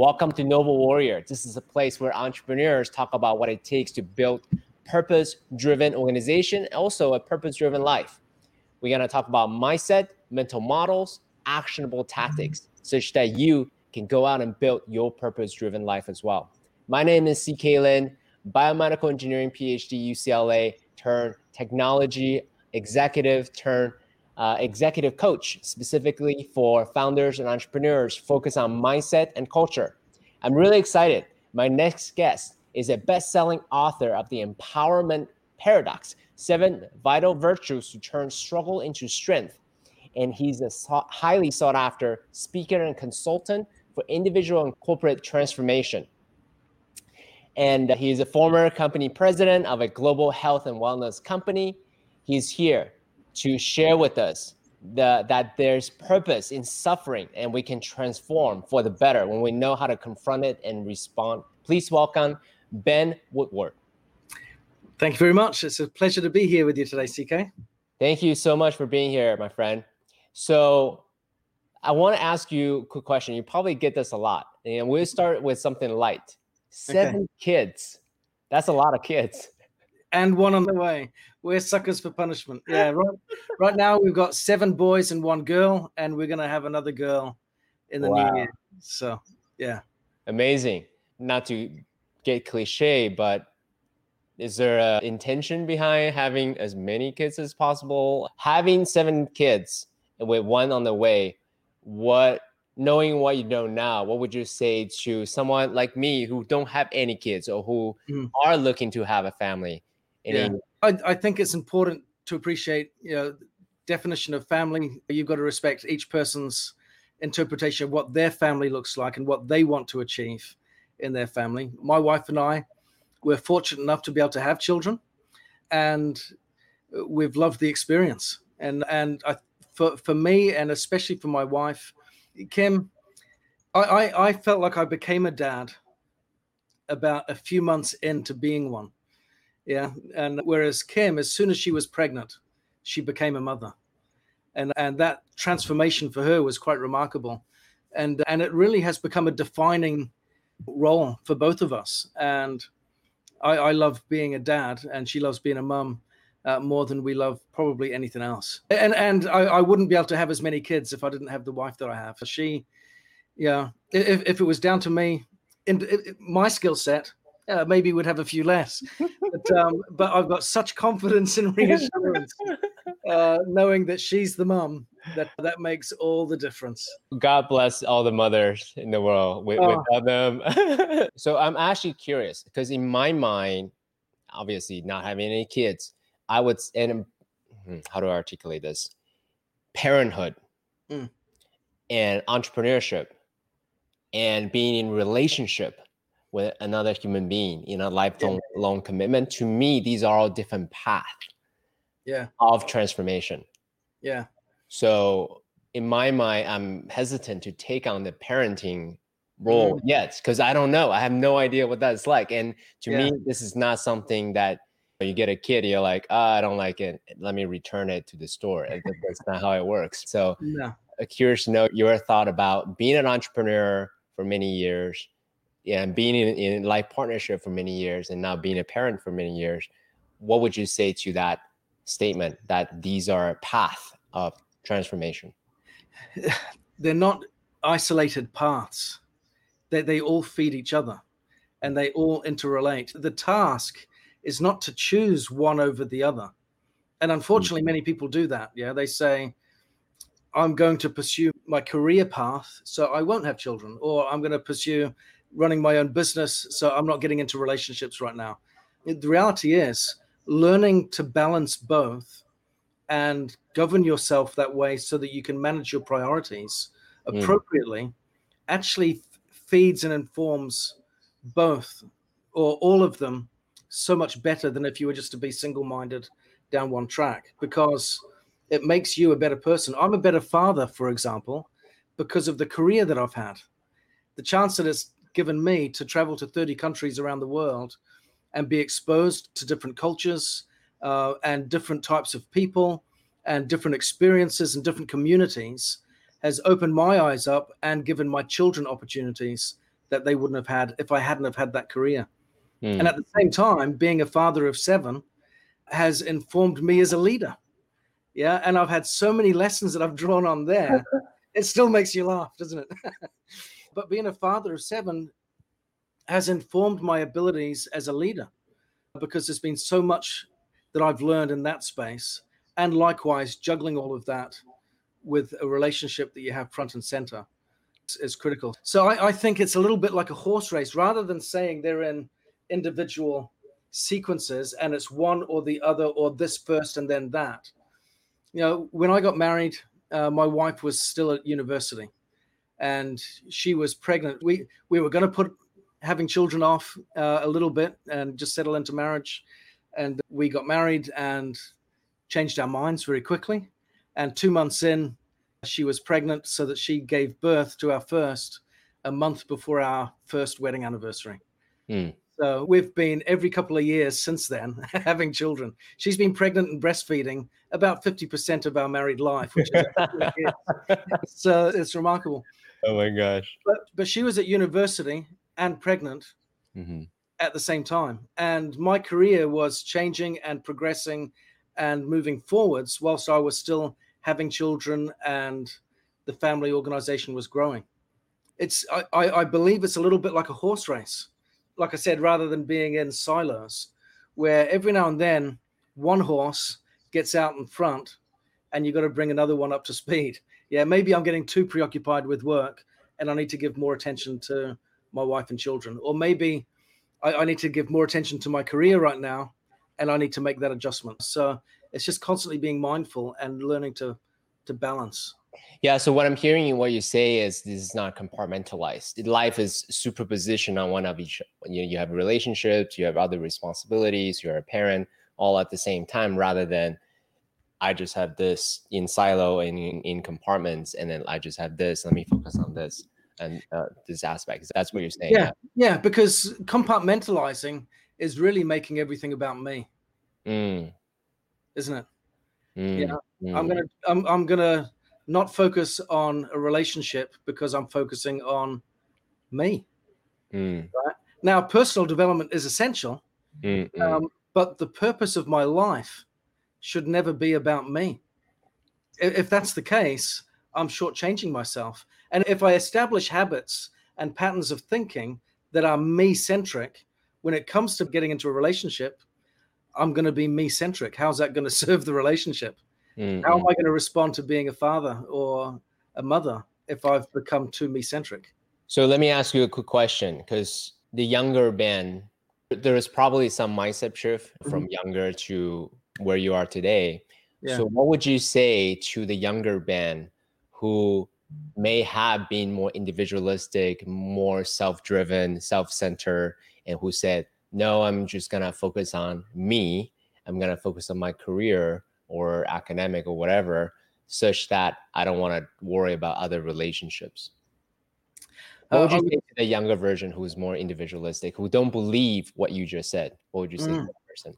Welcome to Noble Warrior. This is a place where entrepreneurs talk about what it takes to build purpose-driven organization, also a purpose-driven life. We're gonna talk about mindset, mental models, actionable tactics, such that you can go out and build your purpose-driven life as well. My name is CK Lin, biomedical engineering PhD, UCLA, turn technology executive, turn uh, executive coach, specifically for founders and entrepreneurs, focus on mindset and culture. I'm really excited. My next guest is a best-selling author of the Empowerment Paradox: Seven Vital Virtues to Turn Struggle into Strength, and he's a highly sought-after speaker and consultant for individual and corporate transformation. And he's a former company president of a global health and wellness company. He's here to share with us the, that there's purpose in suffering and we can transform for the better when we know how to confront it and respond. Please welcome Ben Woodward. Thank you very much. It's a pleasure to be here with you today, CK. Thank you so much for being here, my friend. So, I want to ask you a quick question. You probably get this a lot. And we'll start with something light. Seven okay. kids. That's a lot of kids. And one on the way. We're suckers for punishment. Yeah, right. right now we've got seven boys and one girl, and we're gonna have another girl in the wow. new year. So yeah. Amazing. Not to get cliche, but is there an intention behind having as many kids as possible? Having seven kids with one on the way, what knowing what you know now, what would you say to someone like me who don't have any kids or who mm. are looking to have a family? Any... Yeah, I, I think it's important to appreciate, you know, definition of family. You've got to respect each person's interpretation of what their family looks like and what they want to achieve in their family. My wife and I, we're fortunate enough to be able to have children, and we've loved the experience. And and I, for for me, and especially for my wife, Kim, I, I, I felt like I became a dad about a few months into being one. Yeah. And whereas Kim, as soon as she was pregnant, she became a mother. And and that transformation for her was quite remarkable. And and it really has become a defining role for both of us. And I, I love being a dad and she loves being a mum uh, more than we love probably anything else. And and I, I, wouldn't be able to have as many kids if I didn't have the wife that I have. She, yeah, if, if it was down to me, in, in my skill set, uh, maybe we'd have a few less. But, um, but I've got such confidence and reassurance, uh, knowing that she's the mum, that that makes all the difference. God bless all the mothers in the world. We, oh. Without them, so I'm actually curious because in my mind, obviously not having any kids I would and hmm, how do I articulate this? Parenthood mm. and entrepreneurship and being in relationship with another human being in a lifelong yeah. long commitment. To me, these are all different paths yeah. of transformation. Yeah. So in my mind, I'm hesitant to take on the parenting role mm. yet because I don't know. I have no idea what that's like. And to yeah. me, this is not something that you get a kid, you're like, oh, I don't like it. Let me return it to the store. That's not how it works. So, no. curious to know your thought about being an entrepreneur for many years and being in, in life partnership for many years and now being a parent for many years. What would you say to that statement that these are a path of transformation? They're not isolated paths. They, they all feed each other and they all interrelate. The task is not to choose one over the other. And unfortunately, mm-hmm. many people do that. Yeah, they say, I'm going to pursue my career path, so I won't have children, or I'm going to pursue running my own business, so I'm not getting into relationships right now. The reality is, learning to balance both and govern yourself that way so that you can manage your priorities mm. appropriately mm. actually feeds and informs both or all of them so much better than if you were just to be single minded down one track because it makes you a better person. I'm a better father, for example, because of the career that I've had. The chance that it's given me to travel to 30 countries around the world and be exposed to different cultures uh, and different types of people and different experiences and different communities has opened my eyes up and given my children opportunities that they wouldn't have had if I hadn't have had that career. Mm. And at the same time, being a father of seven has informed me as a leader. Yeah. And I've had so many lessons that I've drawn on there. it still makes you laugh, doesn't it? but being a father of seven has informed my abilities as a leader because there's been so much that I've learned in that space. And likewise, juggling all of that with a relationship that you have front and center is critical. So I, I, think it's a little bit like a horse race rather than saying they're in individual sequences and it's one or the other or this first and then that. You know, when I got married, uh, my wife was still at university and she was pregnant. We we were going to put having children off uh, a little bit and just settle into marriage. And we got married and changed our minds very quickly. And two months in, she was pregnant, so that she gave birth to our first a month before our first wedding anniversary. Mm. So we've been every couple of years since then having children. She's been pregnant and breastfeeding about 50% of our married life, which is so it's remarkable. Oh my gosh. But but she was at university and pregnant mm-hmm. at the same time. And my career was changing and progressing and moving forwards whilst I was still having children and the family organization was growing. It's I, I believe it's a little bit like a horse race like I said, rather than being in silos, where every now and then one horse gets out in front and you've got to bring another one up to speed. Yeah, maybe I'm getting too preoccupied with work and I need to give more attention to my wife and children. Or maybe I, I need to give more attention to my career right now and I need to make that adjustment. So it's just constantly being mindful and learning to to balance. Yeah. So what I'm hearing in what you say is this is not compartmentalized. Life is superposition on one of each. You, know, you have relationships, you have other responsibilities, you're a parent, all at the same time, rather than I just have this in silo and in, in compartments, and then I just have this. Let me focus on this and uh, this aspect. That's what you're saying. Yeah, yeah, because compartmentalizing is really making everything about me, mm. isn't it? Mm. Yeah, mm. I'm gonna, I'm, I'm gonna not focus on a relationship because I'm focusing on me. Mm. Right? Now, personal development is essential, um, but the purpose of my life should never be about me. If that's the case, I'm shortchanging myself. And if I establish habits and patterns of thinking that are me centric, when it comes to getting into a relationship, I'm going to be me centric. How's that going to serve the relationship? Mm-hmm. How am I going to respond to being a father or a mother if I've become too me centric? So let me ask you a quick question because the younger Ben, there is probably some mindset shift from mm-hmm. younger to where you are today. Yeah. So what would you say to the younger Ben who may have been more individualistic, more self-driven, self-centered, and who said, "No, I'm just gonna focus on me. I'm gonna focus on my career." Or academic or whatever, such that I don't want to worry about other relationships. What would you say to the younger version who's more individualistic, who don't believe what you just said? What would you say mm. to that person?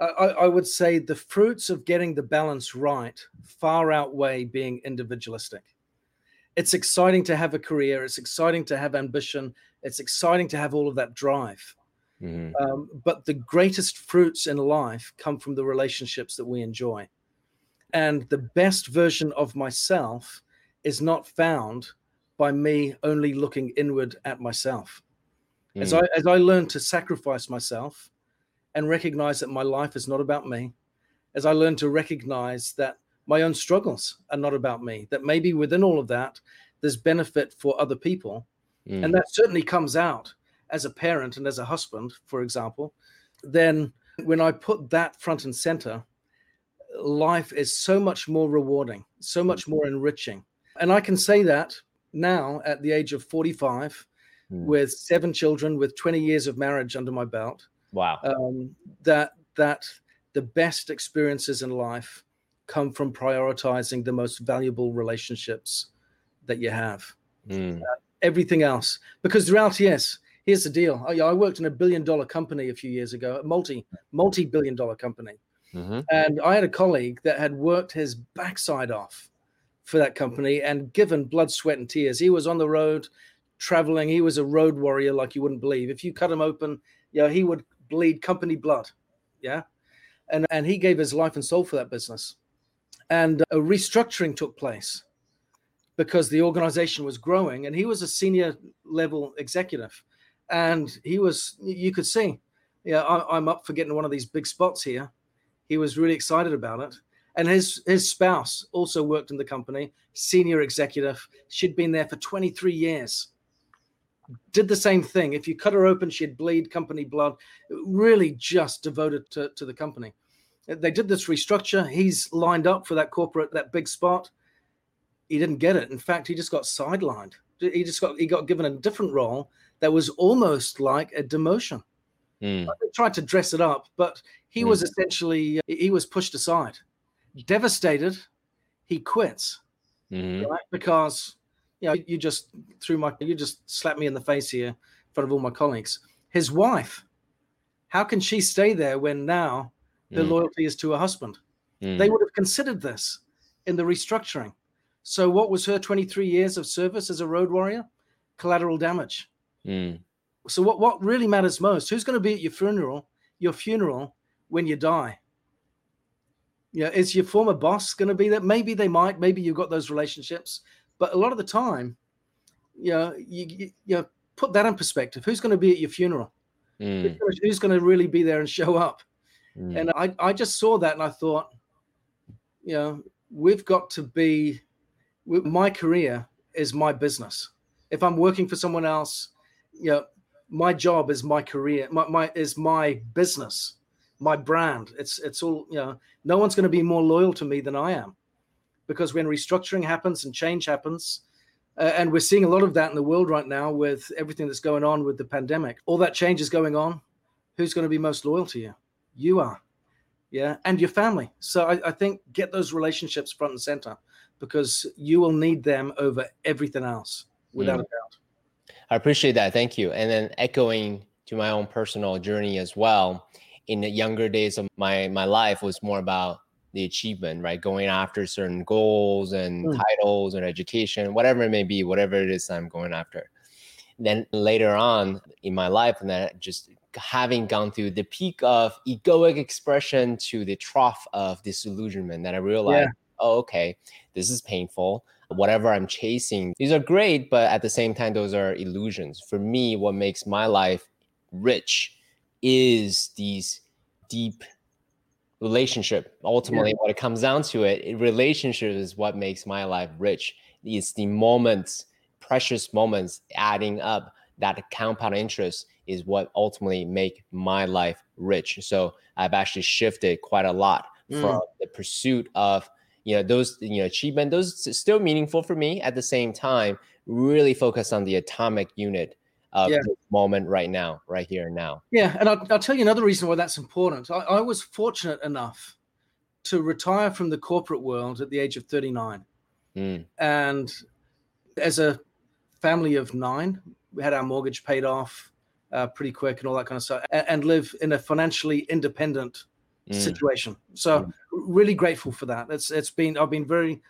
I, I, would say the fruits of getting the balance right far outweigh being individualistic. It's exciting to have a career. It's exciting to have ambition. It's exciting to have all of that drive. Mm-hmm. Um, but the greatest fruits in life come from the relationships that we enjoy. And the best version of myself is not found by me only looking inward at myself. Mm. As I as I learn to sacrifice myself and recognize that my life is not about me, as I learn to recognize that my own struggles are not about me, that maybe within all of that, there's benefit for other people. Mm. And that certainly comes out as a parent and as a husband, for example, then when I put that front and center, life is so much more rewarding, so much more enriching. And I can say that now at the age of 45, mm. with seven children, with 20 years of marriage under my belt. Wow. Um, that that the best experiences in life come from prioritizing the most valuable relationships that you have. Mm. Uh, everything else, because the reality is, here's the deal. I, I worked in a billion dollar company a few years ago, a multi multi billion dollar company, mm-hmm. and I had a colleague that had worked his backside off for that company and given blood, sweat, and tears. He was on the road traveling. He was a road warrior like you wouldn't believe. If you cut him open, you know, he would bleed company blood. Yeah. And, and he gave his life and soul for that business. And a restructuring took place because the organization was growing and he was a senior level executive. And he was, you could see, yeah, I, I'm up for getting one of these big spots here. He was really excited about it. And his his spouse also worked in the company senior executive. She'd been there for 23 years. Did the same thing. If you cut her open she'd bleed company blood. Really just devoted to, to the company. They did this restructure. He's lined up for that corporate that big spot. He didn't get it. In fact he just got sidelined. He just got he got given a different role that was almost like a demotion mm. they tried to dress it up but he mm. was essentially he was pushed aside devastated, he quits. Mm-hmm. Right? Because you know, you just threw my you just slapped me in the face here in front of all my colleagues. His wife, how can she stay there when now the mm. loyalty is to her husband? Mm. They would have considered this in the restructuring. So what was her 23 years of service as a road warrior? Collateral damage. Mm. So what, what really matters most? Who's going to be at your funeral, your funeral when you die? Yeah, is your former boss going to be there? Maybe they might. Maybe you've got those relationships, but a lot of the time, you know, you, you, you know, put that in perspective. Who's going to be at your funeral? Mm. Who's going to really be there and show up? Mm. And I, I just saw that and I thought, you know, we've got to be. My career is my business. If I'm working for someone else, you know, my job is my career. My, my is my business my brand. It's it's all you know. No one's going to be more loyal to me than I am, because when restructuring happens and change happens, uh, and we're seeing a lot of that in the world right now with everything that's going on with the pandemic. All that change is going on. Who's going to be most loyal to you? You are, yeah, and your family. So I, I think get those relationships front and center because you will need them over everything else, without mm. a doubt. I appreciate that. Thank you. And then echoing to my own personal journey as well in the younger days of my my life was more about the achievement, right? Going after certain goals and mm. titles and education, whatever it may be, whatever it is I'm going after. Then later on in my life, and then just having gone through the peak of egoic expression to the trough of disillusionment, that I realized, yeah. oh, okay, this is painful. Whatever I'm chasing, these are great, but at the same time, those are illusions. For me, what makes my life rich is these deep relationship. Ultimately, yeah. what it comes down to it, relationship is what makes my life rich. It's the moments, precious moments adding up that compound interest is what ultimately make my life rich. So I've actually shifted quite a lot mm. from the pursuit of you know those you know achievement those still meaningful for me at the same time really focus on the atomic unit of yeah. this moment right now, right here and now. Yeah, and I'll, I'll tell you another reason why that's important. I, I, was fortunate enough to retire from the corporate world at the age of 39. Mm. And as a family of nine, we had our mortgage paid off uh, pretty quick and all that kind of stuff, and, and live in a financially independent mm. situation. So, mm. really grateful for that. It's it's been I've been very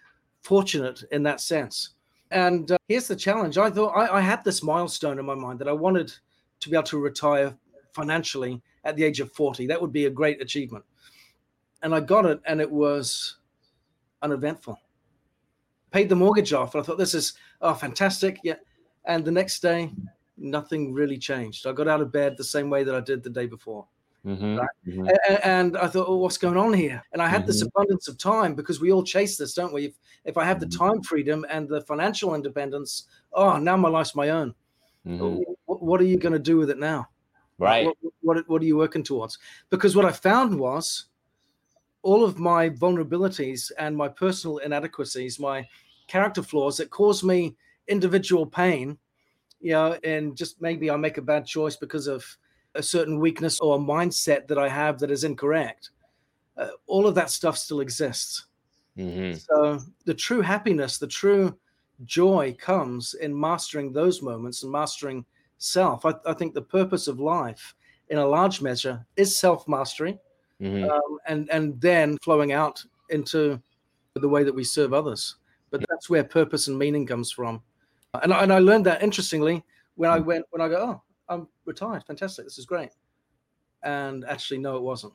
fortunate in that sense. And uh, here's the challenge. I thought I, I, had this milestone in my mind that I wanted to be able to retire financially at the age of 40. That would be a great achievement. And I got it, and it was uneventful. Paid the mortgage off, and I thought, this is oh fantastic. Yeah. And the next day, nothing really changed. I got out of bed the same way that I did the day before. Mm-hmm, right? mm-hmm. And, and, I thought, oh, what's going on here? And I had mm-hmm. this abundance of time because we all chase this, don't we? If, if I have the mm-hmm. time freedom and the financial independence, oh, now my life's my own. Mm-hmm. What, what, are you going to do with it now? Right. What, what, what are you working towards? Because what I found was all of my vulnerabilities and my personal inadequacies, my character flaws that caused me individual pain, you know, and just maybe I make a bad choice because of a certain weakness or a mindset that I have that is incorrect. Uh, all of that stuff still exists. Mm-hmm. So the true happiness, the true joy comes in mastering those moments and mastering self. I, I think the purpose of life, in a large measure, is self mastery, mm-hmm. um, and and then flowing out into the way that we serve others. But that's where purpose and meaning comes from. And, and I learned that interestingly when I went, when I go, oh, I'm retired. Fantastic. This is great. And actually, no, it wasn't.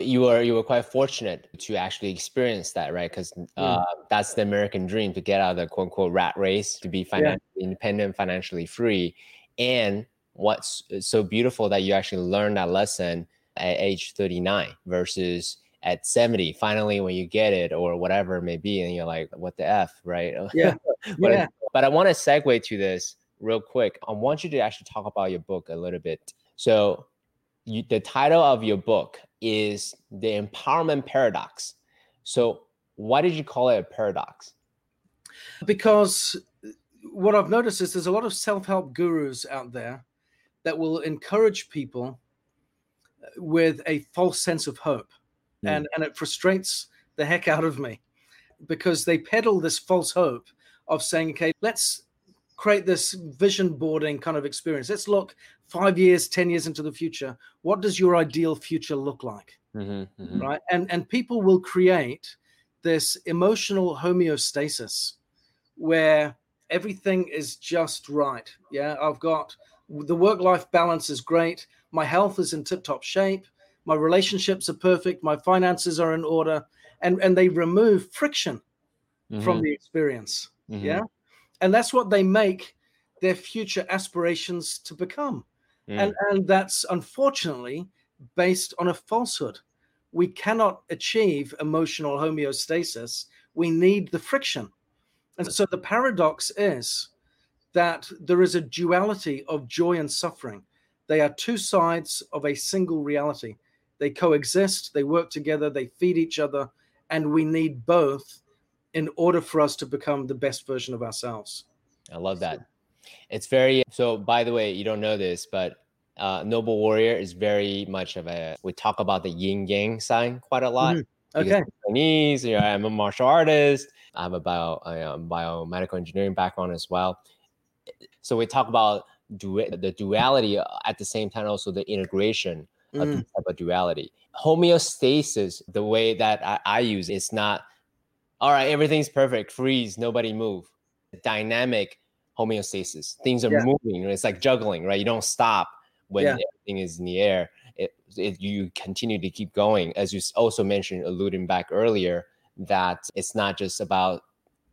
You were you were quite fortunate to actually experience that, right? Because uh, mm. that's the American dream to get out of the quote unquote rat race, to be financially yeah. independent, financially free. And what's so beautiful that you actually learned that lesson at age 39 versus at 70 finally when you get it or whatever it may be and you're like what the f right yeah but, yeah. but i want to segue to this real quick i want you to actually talk about your book a little bit. So you, the title of your book is the empowerment paradox. So why did you call it a paradox? Because what i've noticed is there's a lot of self-help gurus out there that will encourage people with a false sense of hope. Mm. and and it frustrates the heck out of me because they peddle this false hope of saying okay let's create this vision boarding kind of experience. Let's look five years ten years into the future. What does your ideal future look like? Mm-hmm, mm-hmm. right? And and people will create this emotional homeostasis where everything is just right. Yeah i've got the work life balance is great. My health is in tip top shape. My relationships are perfect. My finances are in order. And and they remove friction mm-hmm. from the experience. Mm-hmm. yeah and that's what they make their future aspirations to become. Mm. and and that's unfortunately based on a falsehood. We cannot achieve emotional homeostasis. We need the friction. And so the paradox is that there is a duality of joy and suffering. They are two sides of a single reality. They coexist, they work together, they feed each other, and we need both in order for us to become the best version of ourselves. I love that. It's very so. By the way, you don't know this, but uh, Noble Warrior is very much of a. We talk about the yin yang sign quite a lot. Mm-hmm. Okay. Chinese. You know, I'm a martial artist. I have a bio, a biomedical engineering background as well. So we talk about du- the duality at the same time, also the integration mm. of of duality. Homeostasis, the way that I, I use, it's not all right. Everything's perfect. Freeze. Nobody move. Dynamic homeostasis. Things are yeah. moving. It's like juggling, right? You don't stop when yeah. everything is in the air. It, it, you continue to keep going. As you also mentioned, alluding back earlier, that it's not just about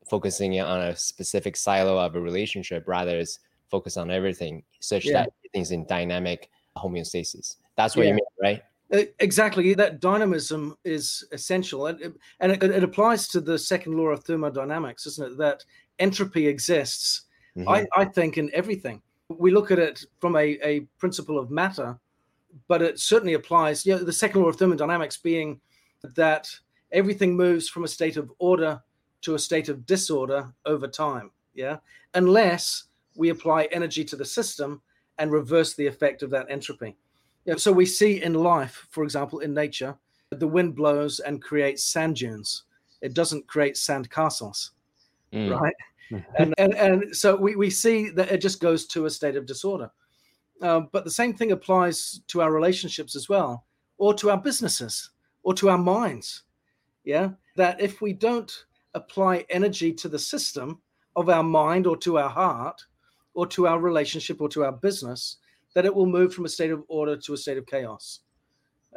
focusing on a specific silo of a relationship. Rather, it's focus on everything, such yeah. that things in dynamic homeostasis. That's what you mean, right? Exactly. That dynamism is essential. And, and it, it, applies to the second law of thermodynamics, isn't it? That entropy exists, mm-hmm. I, I think, in everything. We look at it from a, a principle of matter, but it certainly applies. You know, the second law of thermodynamics being that everything moves from a state of order to a state of disorder over time. Yeah. Unless we apply energy to the system and reverse the effect of that entropy. Yeah, so we see in life, for example, in nature, the wind blows and creates sand dunes. It doesn't create sand castles, mm. right? and, and and so we, we see that it just goes to a state of disorder. Uh, but the same thing applies to our relationships as well, or to our businesses, or to our minds. Yeah, that if we don't apply energy to the system of our mind or to our heart, or to our relationship or to our business, that it will move from a state of order to a state of chaos.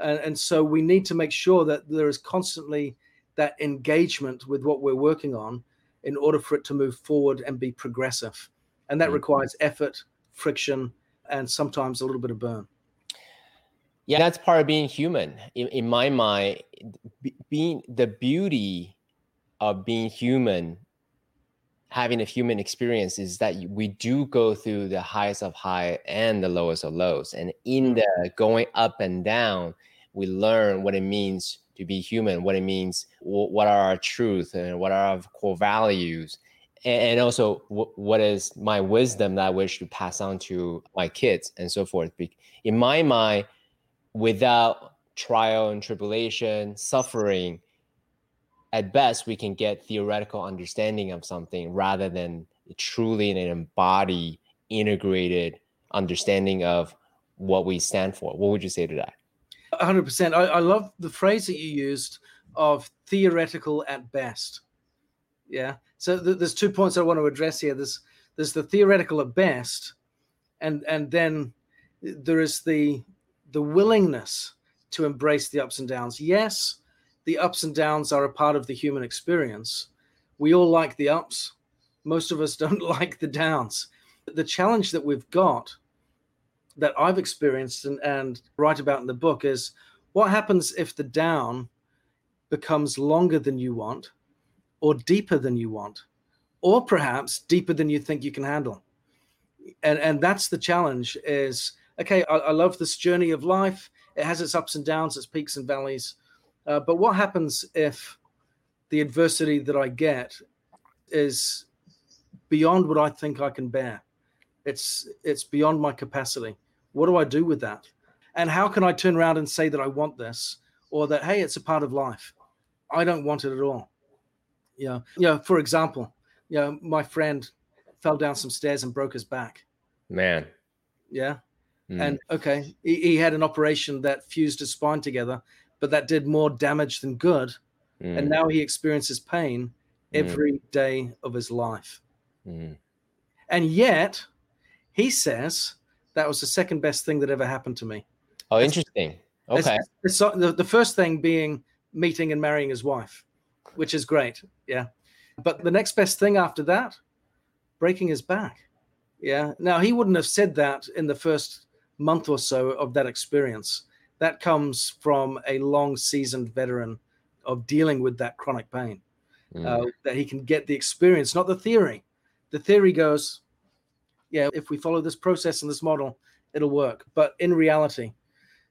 And, and so we need to make sure that there is constantly that engagement with what we're working on in order for it to move forward and be progressive. And that mm-hmm. requires effort, friction, and sometimes a little bit of burn. Yeah, that's part of being human. In, in my mind, being the beauty of being human having a human experience is that we do go through the highest of high and the lowest of lows. And in mm. the going up and down we learn what it means to be human what it means what are our truth and what are our core values. And also what is my wisdom that i wish to pass on to my kids and so forth. In my mind without trial and tribulation suffering at best we can get theoretical understanding of something rather than truly an embodied integrated understanding of what we stand for what would you say to that 100% I, I love the phrase that you used of theoretical at best Yeah. So th- there's two points I want to address here. There's there's the theoretical at best, and and then there is the the willingness to embrace the ups and downs. Yes, the ups and downs are a part of the human experience. We all like the ups. Most of us don't like the downs. The challenge that we've got that I've experienced and, and write about in the book is what happens if the down becomes longer than you want or deeper than you want or perhaps deeper than you think you can handle and and that's the challenge is okay i, I love this journey of life it has its ups and downs its peaks and valleys uh, but what happens if the adversity that i get is beyond what i think i can bear it's it's beyond my capacity what do i do with that and how can i turn around and say that i want this or that hey it's a part of life i don't want it at all yeah yeah for example you know, my friend fell down some stairs and broke his back. Man. Yeah. Mm. And okay, he, he, had an operation that fused his spine together, but that did more damage than good. Mm. And now he experiences pain hmm. every day of his life. Hmm. And yet, he says that was the second best thing that ever happened to me. Oh, interesting. Okay. It's, it's, the, the first thing being meeting and marrying his wife, which is great. Yeah. But the next best thing after that, breaking his back. Yeah. Now, he wouldn't have said that in the first month or so of that experience. That comes from a long seasoned veteran of dealing with that chronic pain, mm. uh, that he can get the experience, not the theory. The theory goes, yeah, if we follow this process and this model, it'll work. But in reality,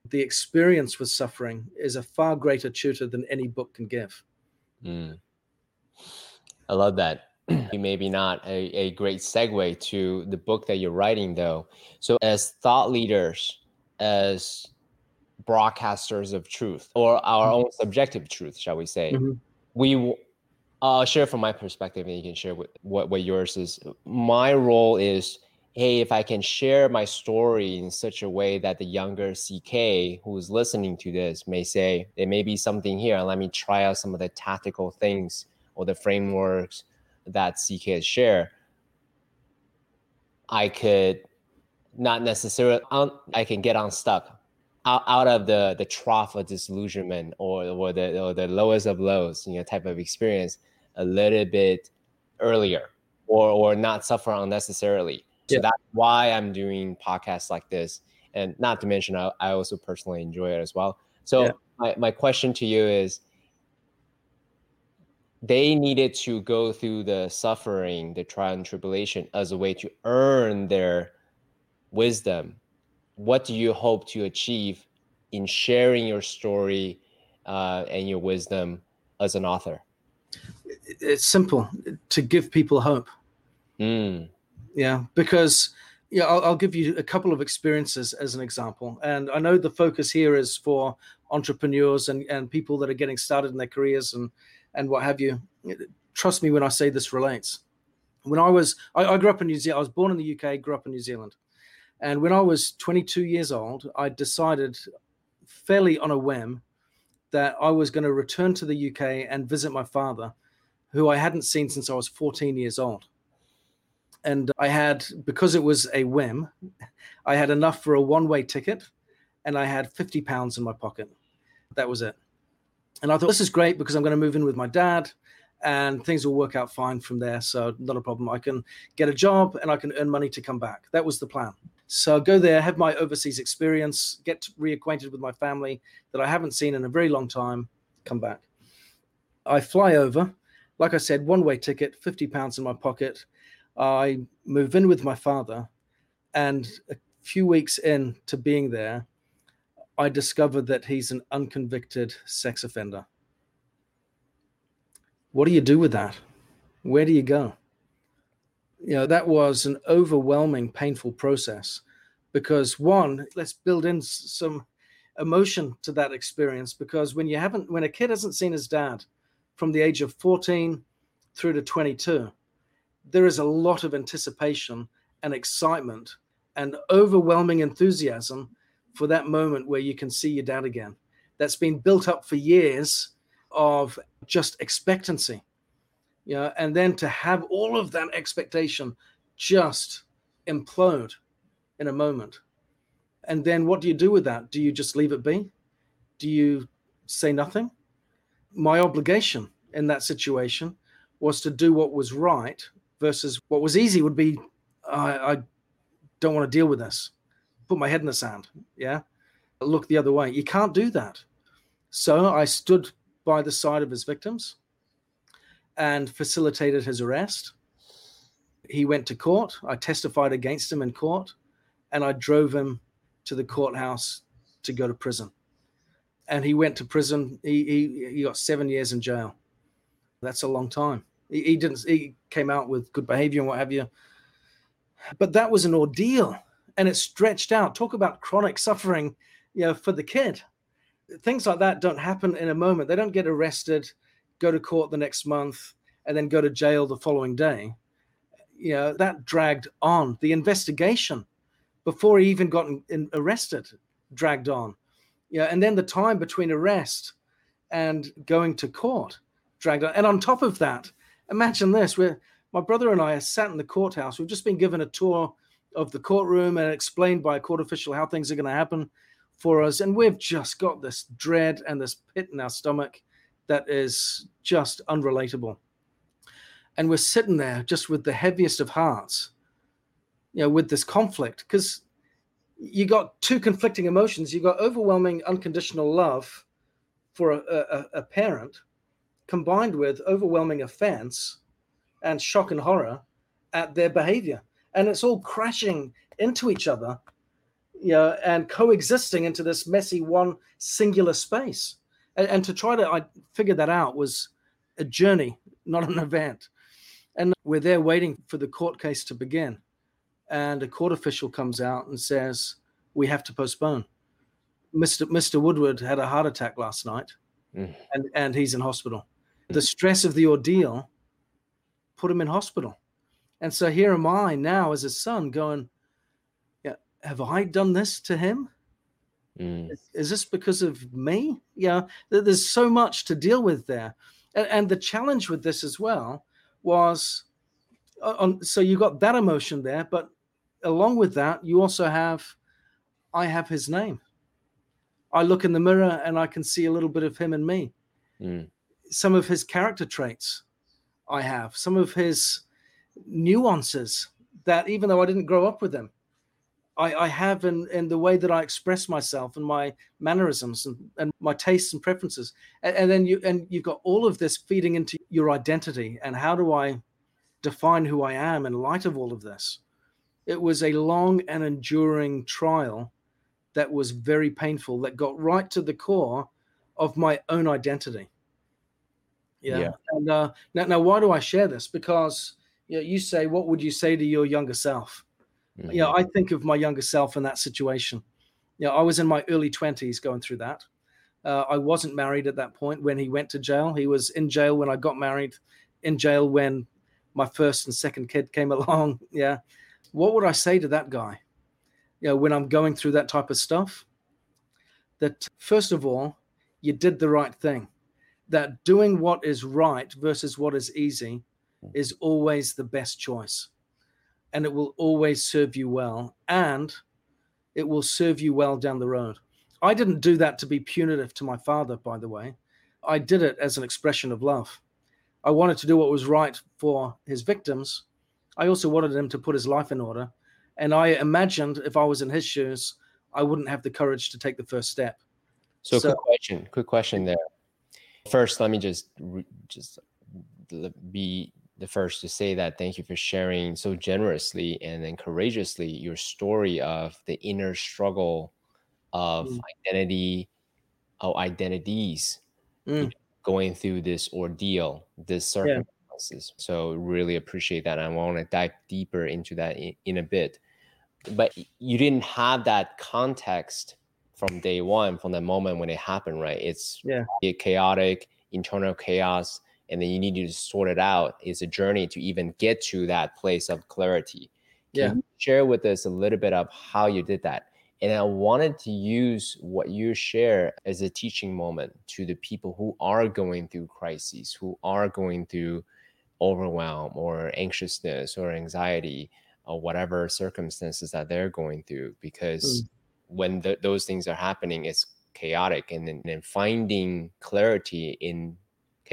the experience with suffering is a far greater tutor than any book can give. Mm. I love that. Maybe not a, a great segue to the book that you're writing, though. So, as thought leaders, as broadcasters of truth or our mm-hmm. own subjective truth, shall we say, mm-hmm. we I'll share from my perspective and you can share what, what, what yours is. My role is hey, if I can share my story in such a way that the younger CK who's listening to this may say, there may be something here, let me try out some of the tactical things or the frameworks that CK has shared, I could not necessarily I can get unstuck out, out of the the trough of disillusionment or or the or the lowest of lows, you know, type of experience a little bit earlier or or not suffer unnecessarily. So yeah. that's why I'm doing podcasts like this. And not to mention I, I also personally enjoy it as well. So yeah. my, my question to you is they needed to go through the suffering, the trial and tribulation as a way to earn their wisdom. What do you hope to achieve in sharing your story uh, and your wisdom as an author? It's simple to give people hope. Mm. Yeah, because yeah, I'll, I'll, give you a couple of experiences as an example. And I know the focus here is for entrepreneurs and, and people that are getting started in their careers and and what have you. Trust me when I say this relates. When I was, I, I grew up in New Zealand. I was born in the UK, grew up in New Zealand. And when I was 22 years old, I decided fairly on a whim that I was going to return to the UK and visit my father, who I hadn't seen since I was 14 years old. And I had, because it was a whim, I had enough for a one way ticket and I had 50 pounds in my pocket. That was it. And I thought, this is great because I'm going to move in with my dad and things will work out fine from there. So, not a problem. I can get a job and I can earn money to come back. That was the plan. So, go there, have my overseas experience, get reacquainted with my family that I haven't seen in a very long time, come back. I fly over. Like I said, one way ticket, 50 pounds in my pocket. I move in with my father. And a few weeks in to being there, I discovered that he's an unconvicted sex offender. What do you do with that? Where do you go? You know, that was an overwhelming, painful process because one, let's build in some emotion to that experience because when you haven't, when a kid hasn't seen his dad from the age of 14 through to 22, there is a lot of anticipation and excitement and overwhelming enthusiasm for that moment where you can see your dad again. That's been built up for years of just expectancy. You know, and then to have all of that expectation just implode in a moment. And then what do you do with that? Do you just leave it be? Do you say nothing? My obligation in that situation was to do what was right versus what was easy would be I, I don't want to deal with this. Put my head in the sand. Yeah. Look the other way. You can't do that. So I stood by the side of his victims and facilitated his arrest. He went to court. I testified against him in court and I drove him to the courthouse to go to prison. And he went to prison. He, he, he got seven years in jail. That's a long time. He, he didn't, he came out with good behavior and what have you. But that was an ordeal and it stretched out. Talk about chronic suffering, you know, for the kid. Things like that don't happen in a moment. They don't get arrested, go to court the next month, and then go to jail the following day. You know, that dragged on. The investigation before he even got in, arrested dragged on. Yeah, and then the time between arrest and going to court dragged on. And on top of that, imagine this: where my brother and I sat in the courthouse. We've just been given a tour of the courtroom and explained by a court official how things are going to happen for us, and we've just got this dread and this pit in our stomach that is just unrelatable. And we're sitting there just with the heaviest of hearts, you know, with this conflict because you got two conflicting emotions. You got overwhelming unconditional love for a, a, a, parent, combined with overwhelming offense and shock and horror at their behavior, and it's all crashing into each other, you know, and coexisting into this messy one singular space. And, and to try to I figure that out was a journey, not an event. And we're there waiting for the court case to begin and a court official comes out and says we have to postpone. Mr. Mr. Woodward had a heart attack last night, mm. and and he's in hospital. The stress of the ordeal put him in hospital, and so here am I now as a son going, yeah, have I done this to him? Mm. Is, is, this because of me? Yeah, there's so much to deal with there, and, and the challenge with this as well was on, so you got that emotion there, but along with that, you also have, I have his name. I look in the mirror and I can see a little bit of him and me. Mm. Some of his character traits I have, some of his nuances that even though I didn't grow up with them, I, I have in, in the way that I express myself and my mannerisms and, and my tastes and preferences. And, and then you and you've got all of this feeding into your identity. And how do I define who I am in light of all of this. It was a long and enduring trial that was very painful, that got right to the core of my own identity. Yeah. yeah. And uh, now, now, why do I share this? Because you, know, you say, what would you say to your younger self? Mm-hmm. You know, I think of my younger self in that situation. You know, I was in my early 20s going through that. Uh, I wasn't married at that point when he went to jail. He was in jail when I got married, in jail when my first and second kid came along, yeah, what would I say to that guy? You know, when I'm going through that type of stuff, that first of all, you did the right thing. That doing what is right versus what is easy is always the best choice. And it will always serve you well. And it will serve you well down the road. I didn't do that to be punitive to my father, by the way. I did it as an expression of love. I wanted to do what was right for his victims. I also wanted him to put his life in order. And I imagined if I was in his shoes, I wouldn't have the courage to take the first step. So, so quick question, quick question there. First, let me just just be the first to say that thank you for sharing so generously and then courageously your story of the inner struggle of mm. identity, of identities. Mm going through this ordeal, this circumstances. Yeah. So really appreciate that. I want to dive deeper into that in, in a bit. But you didn't have that context from day one, from the moment when it happened, right? It's yeah. chaotic, internal chaos, and then you need to sort it out. It's a journey to even get to that place of clarity. Can yeah. you share with us a little bit of how you did that? And I wanted to use what you share as a teaching moment to the people who are going through crises, who are going through overwhelm or anxiousness or anxiety or whatever circumstances that they're going through because mm. when the, those things are happening it's chaotic and then, then finding clarity in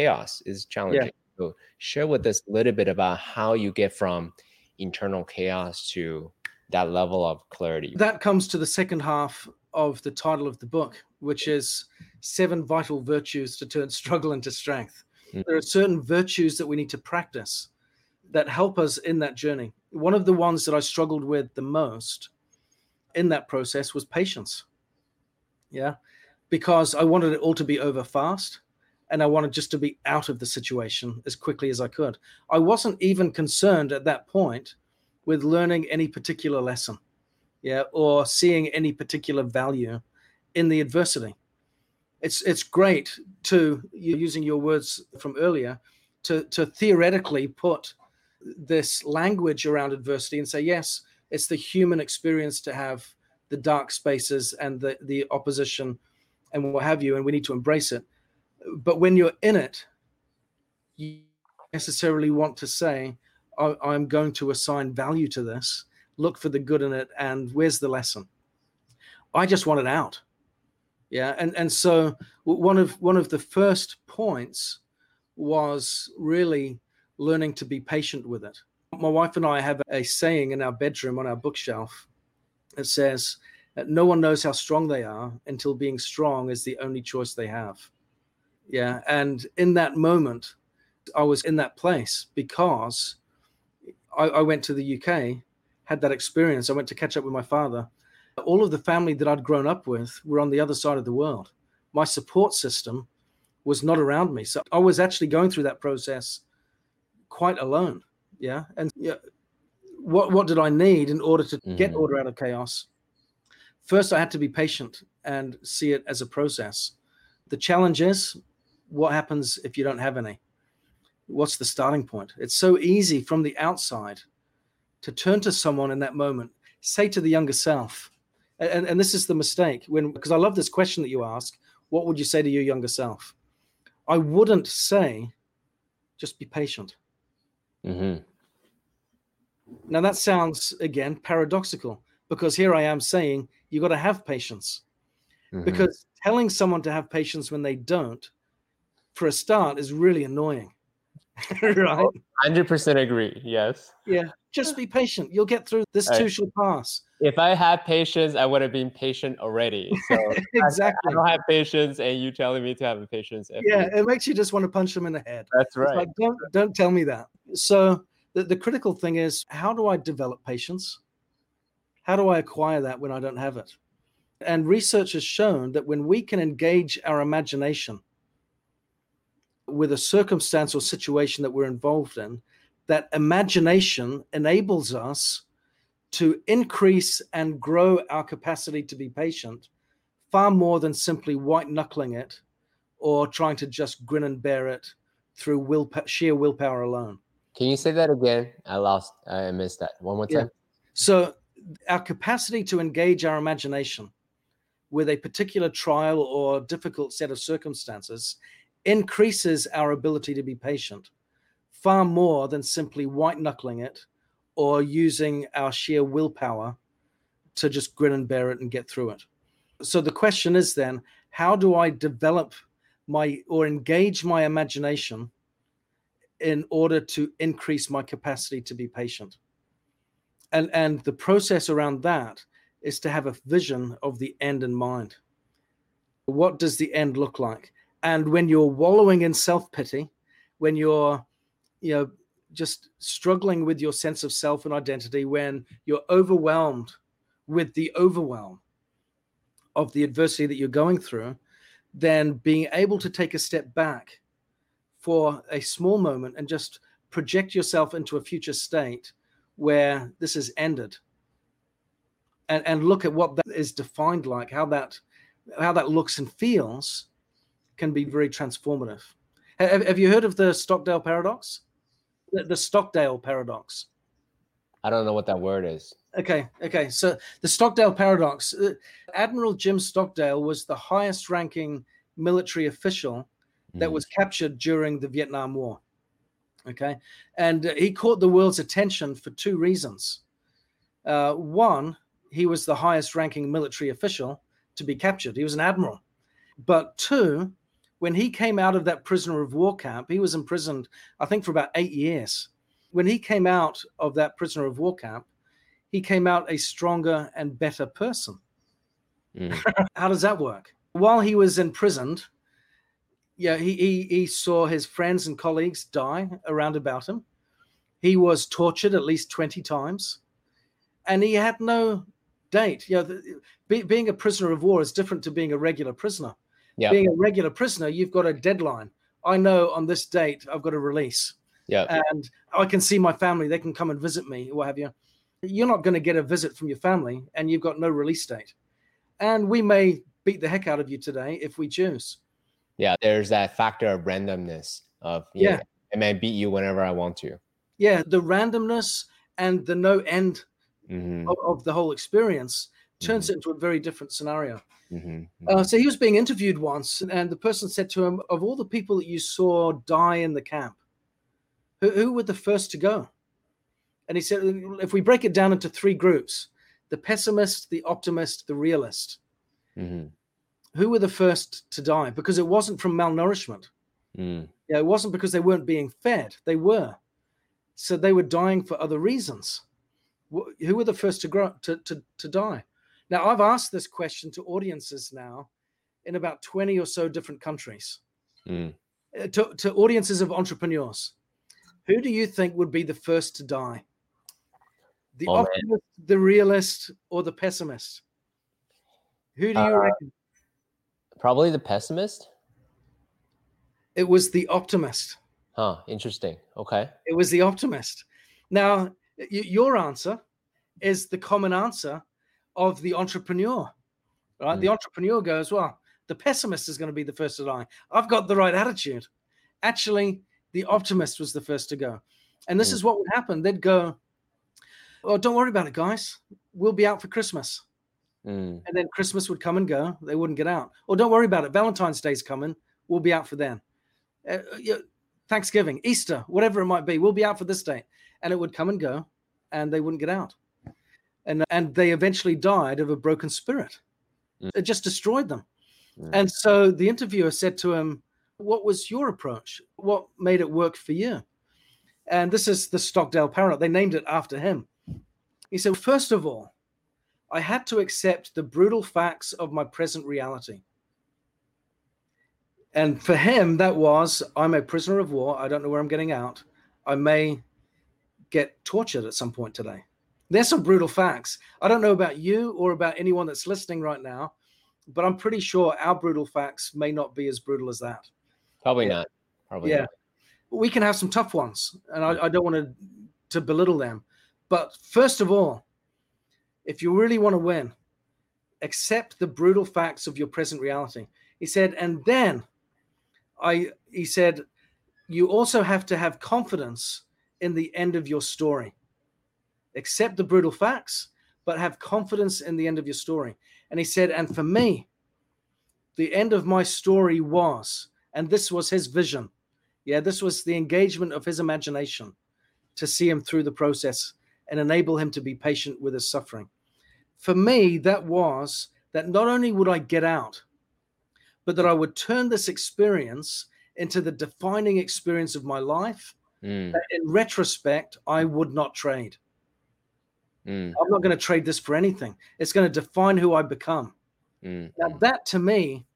chaos is challenging. Yeah. so share with us a little bit about how you get from internal chaos to that level of clarity. That comes to the second half of the title of the book which is seven vital virtues to turn struggle into strength. Mm. there are certain virtues that we need to practice that help us in that journey. One of the ones that i struggled with the most in that process was patience. Yeah? Because I wanted it all to be over fast and I wanted just to be out of the situation as quickly as I could. I wasn't even concerned at that point with learning any particular lesson, yeah, or seeing any particular value in the adversity. It's it's great to using your words from earlier to to theoretically put this language around adversity and say yes, it's the human experience to have the dark spaces and the the opposition and what have you, and we need to embrace it. But when you're in it, you necessarily want to say, I'm going to assign value to this, look for the good in it, and where's the lesson? I just want it out. Yeah, and and so one of one of the first points was really learning to be patient with it. My wife and I have a saying in our bedroom on our bookshelf. that says, no one knows how strong they are until being strong is the only choice they have. Yeah. And in that moment, I was in that place because I, I went to the UK, had that experience. I went to catch up with my father. All of the family that I'd grown up with were on the other side of the world. My support system was not around me. So I was actually going through that process quite alone. Yeah. And yeah, what what did I need in order to mm-hmm. get order out of chaos? first I had to be patient and see it as a process. The challenge is what happens if you don't have any? What's the starting point? It's so easy from the outside to turn to someone in that moment, say to the younger self, and, and this is the mistake when because I love this question that you ask, what would you say to your younger self? I wouldn't say, just be patient. Mm-hmm. Now that sounds again paradoxical because here I am saying you got to have patience mm-hmm. because telling someone to have patience when they don't, for a start, is really annoying. right? 100% agree. Yes. Yeah. Just be patient. You'll get through. This too shall pass. If I had patience, I would have been patient already. So exactly. I, don't have patience, and you telling me to have patience. Yeah, it makes you just want to punch them in the head. That's right. Like, don't don't tell me that. So the, the critical thing is, how do I develop patience? How do I acquire that when I don't have it? And research has shown that when we can engage our imagination with a circumstance or situation that we're involved in, that imagination enables us to increase and grow our capacity to be patient far more than simply white knuckling it or trying to just grin and bear it through will sheer willpower alone. Can you say that again? I lost, I missed that. One more time. Yeah. So our capacity to engage our imagination with a particular trial or difficult set of circumstances increases our ability to be patient far more than simply white knuckling it or using our sheer willpower to just grin and bear it and get through it. So the question is then, how do I develop my or engage my imagination in order to increase my capacity to be patient? and and the process around that is to have a vision of the end in mind what does the end look like and when you're wallowing in self-pity when you're you know just struggling with your sense of self and identity when you're overwhelmed with the overwhelm of the adversity that you're going through then being able to take a step back for a small moment and just project yourself into a future state where this has ended and and look at what that is defined like how that how that looks and feels can be very transformative have, have you heard of the stockdale paradox the, the stockdale paradox i don't know what that word is okay okay so the stockdale paradox uh, admiral jim stockdale was the highest ranking military official that mm. was captured during the vietnam war Okay. And uh, he caught the world's attention for two reasons. Uh, one, he was the highest ranking military official to be captured, he was an admiral. But two, when he came out of that prisoner of war camp, he was imprisoned, I think, for about eight years. When he came out of that prisoner of war camp, he came out a stronger and better person. Mm. How does that work? While he was imprisoned, yeah, he, he, he saw his friends and colleagues die around about him. He was tortured at least 20 times. And he had no date. You know, the, be, being a prisoner of war is different to being a regular prisoner. Yeah. Being a regular prisoner, you've got a deadline. I know on this date I've got a release. Yeah. And I can see my family. They can come and visit me, or what have you. You're not going to get a visit from your family and you've got no release date. And we may beat the heck out of you today if we choose. Yeah, there's that factor of randomness of yeah, know, I may beat you whenever I want to. Yeah, the randomness and the no end mm-hmm. of, of, the whole experience turns mm-hmm. it into a very different scenario. Mm-hmm. Uh, so he was being interviewed once, and the person said to him, "Of all the people that you saw die in the camp, who, who were the first to go?" And he said, "If we break it down into three groups: the pessimist, the optimist, the realist." Mm-hmm. Who were the first to die? Because it wasn't from malnourishment. Mm. Yeah, it wasn't because they weren't being fed. They were. So they were dying for other reasons. Who were the first to grow to, to, to die? Now I've asked this question to audiences now in about 20 or so different countries. Mm. To, to audiences of entrepreneurs. Who do you think would be the first to die? The oh, optimist, man. the realist, or the pessimist? Who do you uh, reckon? Probably the pessimist. It was the optimist. Huh. Interesting. Okay. It was the optimist. Now, y- your answer is the common answer of the entrepreneur, right? Mm. The entrepreneur goes, well, the pessimist is going to be the first to die. I've got the right attitude. Actually, the optimist was the first to go. And this mm. is what would happen. They'd go, oh, don't worry about it, guys. We'll be out for Christmas. Mm. And then Christmas would come and go. They wouldn't get out. Or don't worry about it. Valentine's Day's coming. We'll be out for then. Uh, uh Thanksgiving, Easter, whatever it might be, we'll be out for this day. And it would come and go, and they wouldn't get out. And, and they eventually died of a broken spirit. Mm. It just destroyed them. Mm. And so the interviewer said to him, What was your approach? What made it work for you? And this is the Stockdale paradox. They named it after him. He said, First of all, I had to accept the brutal facts of my present reality. And for him, that was I'm a prisoner of war. I don't know where I'm getting out. I may get tortured at some point today. There's some brutal facts. I don't know about you or about anyone that's listening right now, but I'm pretty sure our brutal facts may not be as brutal as that. Probably yeah. not. Probably yeah. Not. We can have some tough ones, and I, I don't want to to belittle them. But first of all, if you really want to win, accept the brutal facts of your present reality. He said, and then I he said, you also have to have confidence in the end of your story. Accept the brutal facts, but have confidence in the end of your story. And he said, and for me, the end of my story was, and this was his vision. Yeah, this was the engagement of his imagination to see him through the process and enable him to be patient with his suffering. For me, that was that not only would I get out, but that I would turn this experience into the defining experience of my life. Mm. in retrospect, I would not trade. Mm. I'm not going to trade this for anything. It's going to define who I become. Mm. Now, that to me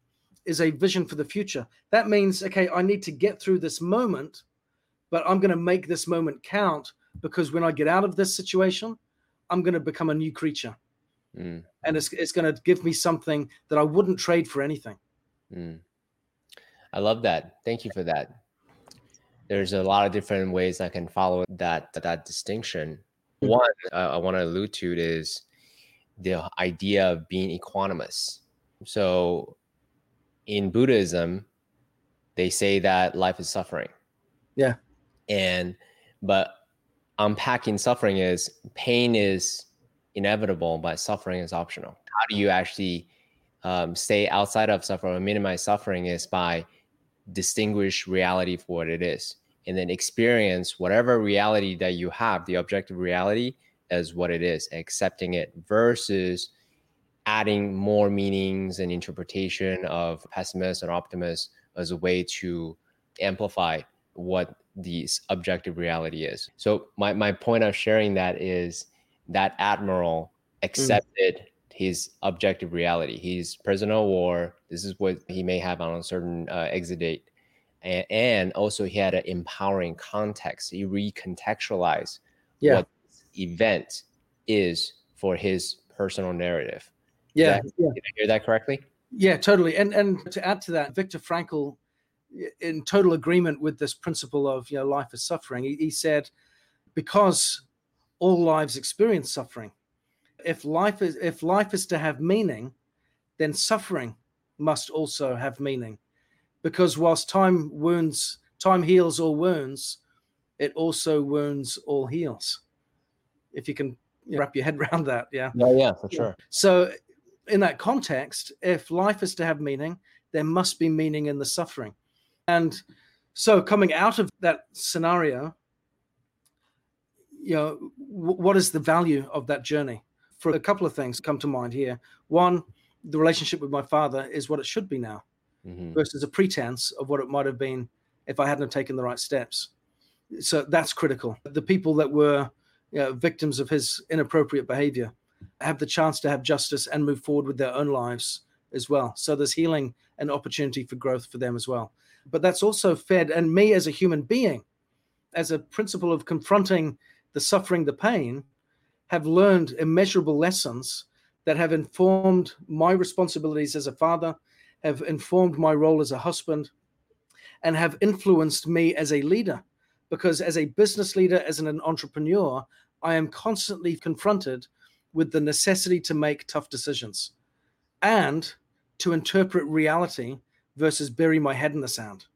is a vision for the future. That means, okay, I need to get through this moment, but I'm going to make this moment count because when I get out of this situation, I'm going to become a new creature. Mm. And it's, it's going to give me something that I wouldn't trade for anything. Mm. I love that. Thank you for that. There's a lot of different ways I can follow that that distinction. Mm-hmm. One uh, I want to allude to is the idea of being equanimous. So in Buddhism, they say that life is suffering. Yeah. And but unpacking suffering is pain is inevitable, but suffering is optional. How do you actually um, stay outside of suffering or minimize suffering is by distinguish reality for what it is. And then experience whatever reality that you have, the objective reality, as what it is, accepting it versus adding more meanings and interpretation of pessimist and optimist as a way to amplify what the objective reality is. So my, my point of sharing that is that admiral mm. accepted mm. his objective reality. He's prisoner of war. This is what he may have on a certain uh, exit date. And, and also he had an empowering context. He recontextualized yeah. what event is for his personal narrative. Yeah. Did I, yeah. did I hear that correctly? Yeah, totally. And and to add to that, Viktor Frankl, in total agreement with this principle of you know life is suffering, he, he said, because all lives experience suffering. If life is if life is to have meaning, then suffering must also have meaning. Because whilst time wounds, time heals all wounds, it also wounds all heels. If you can wrap your head around that, yeah. Yeah, yeah, for sure. So in that context, if life is to have meaning, there must be meaning in the suffering. And so, coming out of that scenario, you know, w- what is the value of that journey? For a couple of things come to mind here. One, the relationship with my father is what it should be now, mm-hmm. versus a pretense of what it might have been if I hadn't taken the right steps. So that's critical. The people that were you know, victims of his inappropriate behavior have the chance to have justice and move forward with their own lives as well. So there's healing and opportunity for growth for them as well. But that's also fed, and me as a human being, as a principle of confronting the suffering, the pain, have learned immeasurable lessons that have informed my responsibilities as a father, have informed my role as a husband, and have influenced me as a leader. Because as a business leader, as an entrepreneur, I am constantly confronted with the necessity to make tough decisions and to interpret reality versus bury my head in the sand.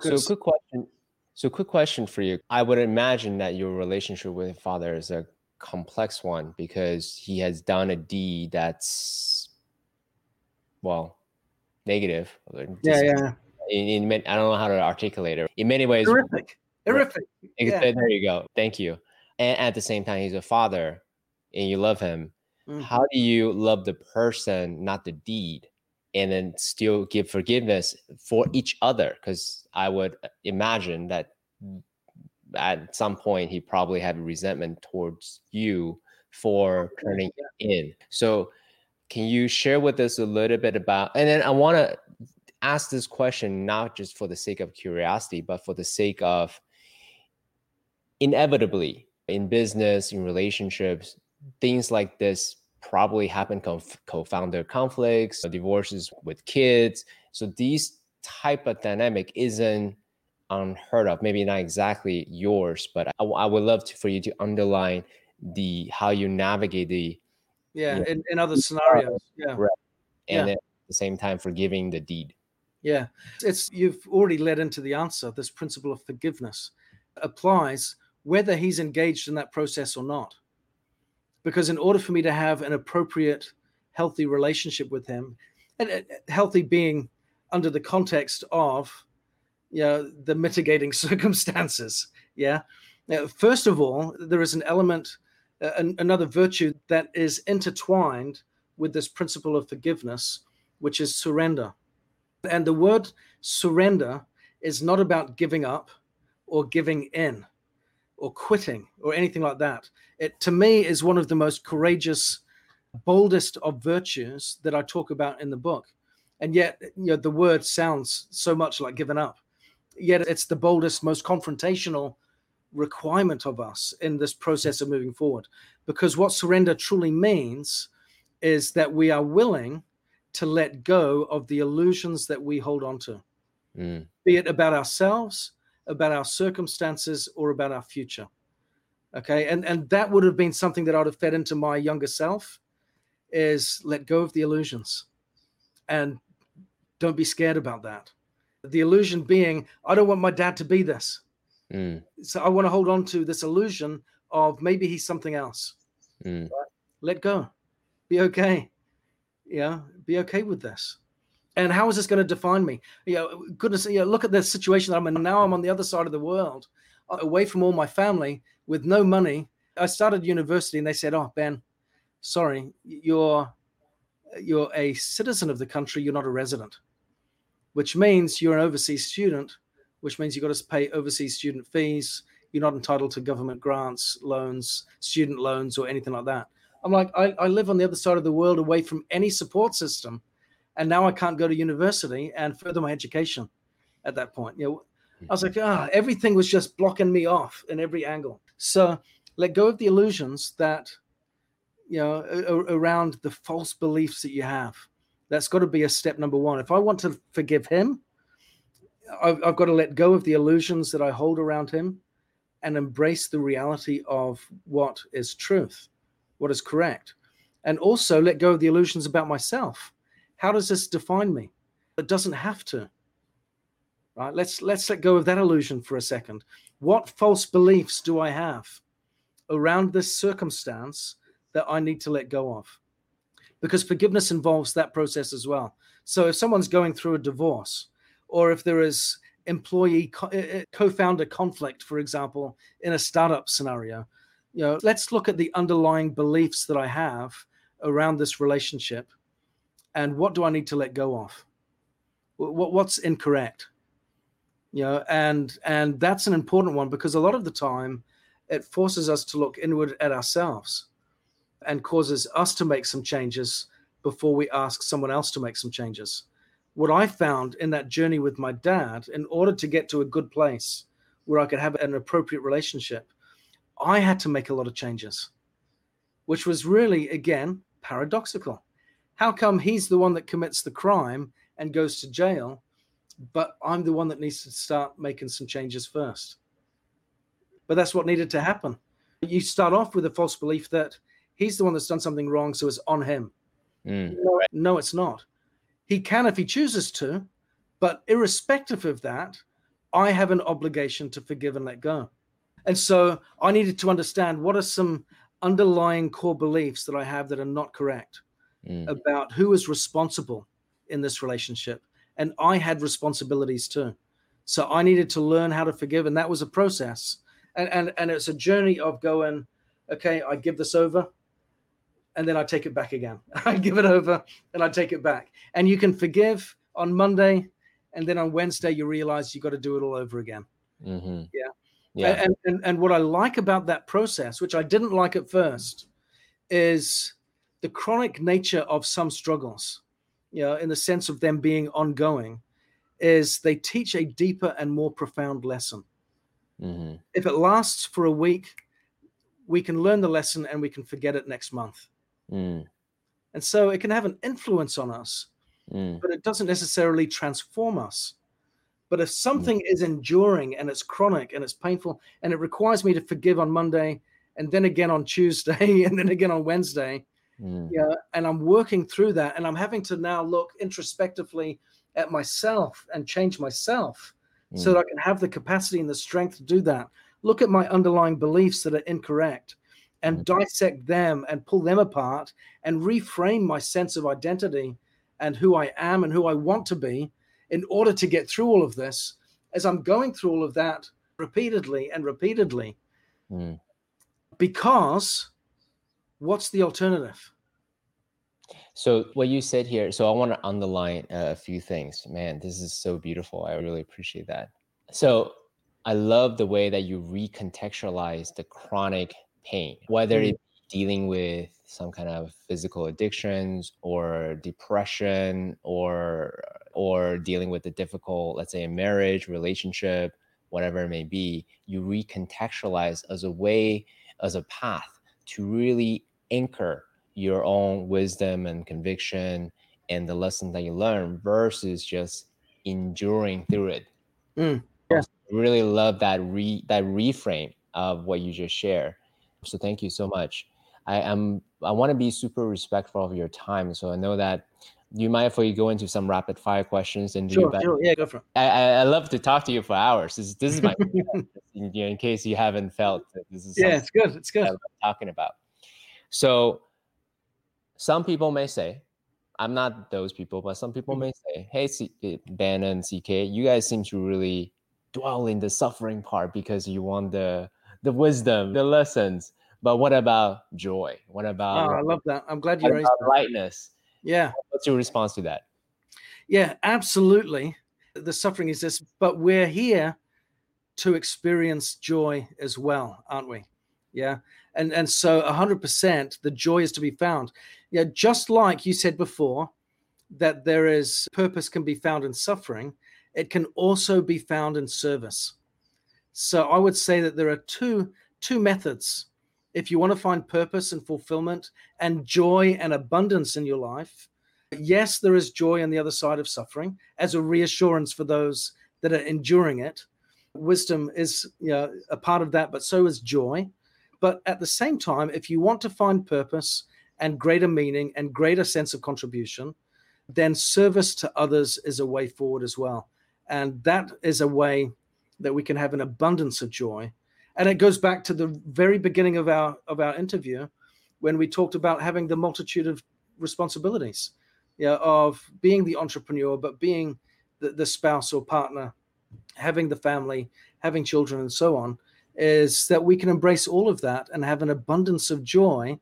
So, quick question. So, quick question for you. I would imagine that your relationship with your father is a complex one because he has done a deed that's, well, negative. Yeah, yeah. In, in, I don't know how to articulate it. In many ways, horrific. Horrific. Yeah. There you go. Thank you. And at the same time, he's a father and you love him, mm-hmm. how do you love the person, not the deed? And then still give forgiveness for each other? Because I would imagine that at some point he probably had resentment towards you for turning in. So, can you share with us a little bit about? And then I want to ask this question not just for the sake of curiosity, but for the sake of inevitably in business, in relationships, things like this probably happen co-founder conflicts divorces with kids so these type of dynamic isn't unheard of maybe not exactly yours but i, I would love to, for you to underline the how you navigate the yeah know, in, in other scenarios yeah. Right. and yeah. at the same time forgiving the deed. Yeah. It's you've already led into the answer. This principle of forgiveness applies whether he's engaged in that process or not. Because in order for me to have an appropriate healthy relationship with him and healthy being under the context of you know the mitigating circumstances yeah? Now, first of all there is an element an, another virtue that is intertwined with this principle of forgiveness which is surrender and the word surrender is not about giving up or giving in or quitting or anything like that. It to me is one of the most courageous, boldest of virtues that I talk about in the book. And yet, you know, the word sounds so much like giving up. Yet it's the boldest, most confrontational requirement of us in this process of moving forward. Because what surrender truly means is that we are willing to let go of the illusions that we hold on to, mm. be it about ourselves, about our circumstances or about our future. Okay? And and that would have been something that i'd have fed into my younger self is let go of the illusions. And don't be scared about that. The illusion being i don't want my dad to be this mm. so i want to hold on to this illusion of maybe he's something else mm. let go be okay yeah be okay with this And how is this going to define me? You know, goodness, you know, look at the situation that I'm in now. I'm on the other side of the world, uh, away from all my family, with no money. I started university, and they said, "Oh, Ben, sorry, you're you're a citizen of the country. You're not a resident, which means you're an overseas student, which means you've got to pay overseas student fees. You're not entitled to government grants, loans, student loans, or anything like that." I'm like, I, I live on the other side of the world, away from any support system and now I can't go to university and further my education at that point. You know, I was like, ah, everything was just blocking me off in every angle. So let go of the illusions that, you know, around the false beliefs that you have. That's got to be a step number one. If I want to forgive him, I've, I've got to let go of the illusions that I hold around him and embrace the reality of what is truth, what is correct. And also let go of the illusions about myself how does this define me? It doesn't have to. Right? Let's let's let go of that illusion for a second. What false beliefs do I have around this circumstance that I need to let go of? Because forgiveness involves that process as well. So if someone's going through a divorce, or if there is employee eh, eh, co-founder conflict, for example, in a startup scenario, you know, let's look at the underlying beliefs that I have around this relationship and what do I need to let go of? What, what's incorrect? You know, and and that's an important one because a lot of the time it forces us to look inward at ourselves and causes us to make some changes before we ask someone else to make some changes. What I found in that journey with my dad, in order to get to a good place where I could have an appropriate relationship, I had to make a lot of changes, which was really, again, paradoxical how come he's the one that commits the crime and goes to jail, but I'm the one that needs to start making some changes first? But that's what needed to happen. You start off with a false belief that he's the one that's done something wrong, so it's on him. Mm. No, no, it's not. He can if he chooses to, but irrespective of that, I have an obligation to forgive and let go. And so I needed to understand what are some underlying core beliefs that I have that are not correct mm. about who is responsible in this relationship. And I had responsibilities too. So I needed to learn how to forgive. And that was a process. And, and, and it's a journey of going, okay, I give this over and then I take it back again. I give it over and I take it back. And you can forgive on Monday. And then on Wednesday, you realize you got to do it all over again. Mm-hmm. Yeah. Yeah. And, and, and what I like about that process, which I didn't like at first, is the chronic nature of some struggles, you know, in the sense of them being ongoing, is they teach a deeper and more profound lesson. Mm-hmm. If it lasts for a week, we can learn the lesson and we can forget it next month. Mm. And so it can have an influence on us, mm. but it doesn't necessarily transform us. But if something mm. is enduring and it's chronic and it's painful and it requires me to forgive on Monday and then again on Tuesday and then again on Wednesday, Mm. Yeah, and I'm working through that, and I'm having to now look introspectively at myself and change myself mm. so that I can have the capacity and the strength to do that. Look at my underlying beliefs that are incorrect and mm. dissect them and pull them apart and reframe my sense of identity and who I am and who I want to be in order to get through all of this. As I'm going through all of that repeatedly and repeatedly, mm. because what's the alternative? So what you said here, so I want to underline a few things. Man, this is so beautiful. I really appreciate that. So I love the way that you recontextualize the chronic pain, whether mm-hmm. it be dealing with some kind of physical addictions or depression or or dealing with a difficult, let's say a marriage, relationship, whatever it may be, you recontextualize as a way, as a path to really anchor your own wisdom and conviction and the lesson that you learn versus just enduring through it. Mm, yes. Really love that re that reframe of what you just shared. So thank you so much. I am I want to be super respectful of your time. So I know that you might if we go into some rapid fire questions and do sure, sure. yeah go for it. I, I love to talk to you for hours. This, this is my in, in, case you haven't felt this is yeah it's good it's good talking about. So some people may say I'm not those people, but some people mm-hmm. may say, "Hey, C- Ben and CK, you guys seem to really dwell in the suffering part because you want the the wisdom, the lessons. But what about joy? What about? Oh, I love that. I'm glad you raised that. lightness. Yeah. What's your response to that? Yeah, absolutely. The suffering is this, but we're here to experience joy as well, aren't we? Yeah. And and so 100% the joy is to be found. Yeah, just like you said before that there is purpose can be found in suffering, it can also be found in service. So I would say that there are two two methods if you want to find purpose and fulfillment and joy and abundance in your life. Yes, there is joy on the other side of suffering as a reassurance for those that are enduring it. Wisdom is you know, a part of that, but so is joy. But at the same time, if you want to find purpose and greater meaning and greater sense of contribution, then service to others is a way forward as well. And that is a way that we can have an abundance of joy. And it goes back to the very beginning of our of our interview when we talked about having the multitude of responsibilities, yeah, of being the entrepreneur, but being the, the spouse or partner, having the family, having children, and so on, is that we can embrace all of that and have an abundance of joy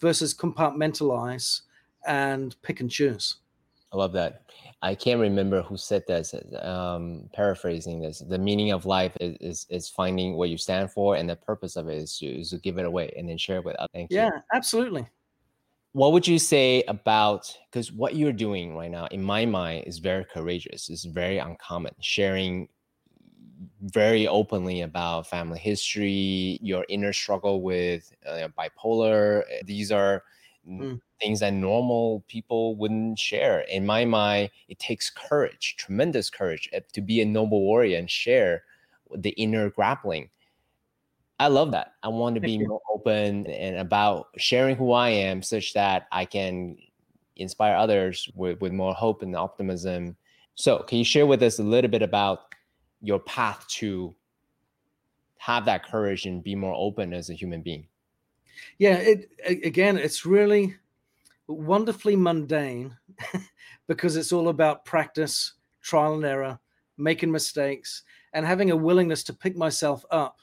versus compartmentalize and pick and choose. I love that. I can't remember who said this. Um, paraphrasing this, the meaning of life is, is, is finding what you stand for, and the purpose of it is to, is to give it away and then share it with others. Thank yeah, you. absolutely. What would you say about because what you're doing right now, in my mind, is very courageous. It's very uncommon. Sharing very openly about family history, your inner struggle with uh, bipolar. These are mm. things that normal people wouldn't share. In my mind, it takes courage, tremendous courage, eh, to be a noble warrior and share the inner grappling. I love that. I want to be more open and about sharing who I am such that I can inspire others with, with more hope and optimism. So, can you share with us a little bit about your path to have that courage and be more open as a human being? Yeah, it again, it's really wonderfully mundane because it's all about practice, trial and error, making mistakes, and having a willingness to pick myself up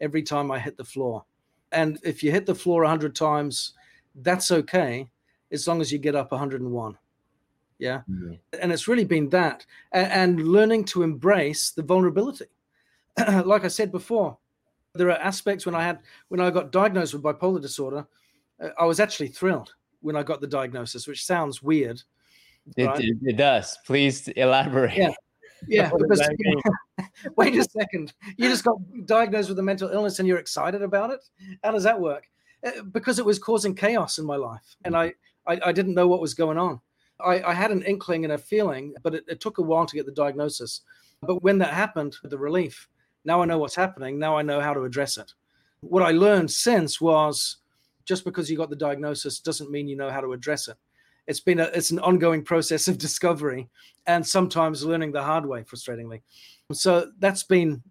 every time I hit the floor. And if you hit the floor 100 times, that's okay as long as you get up 101. Yeah. Mm-hmm. And it's really been that and, and learning to embrace the vulnerability. like I said before, there are aspects when I had when I got diagnosed with bipolar disorder, uh, I was actually thrilled when I got the diagnosis, which sounds weird. It, right? it, it, does. Please elaborate. Yeah. Yeah, because wait a second. You just got diagnosed with a mental illness and you're excited about it? How does that work? Uh, because it was causing chaos in my life and I, I, I didn't know what was going on. I, I had an inkling and a feeling, but it, it took a while to get the diagnosis. But when that happened, the relief, now I know what's happening. Now I know how to address it. What I learned since was just because you got the diagnosis doesn't mean you know how to address it. It's been a it's an ongoing process of discovery and sometimes learning the hard way, frustratingly. So that's been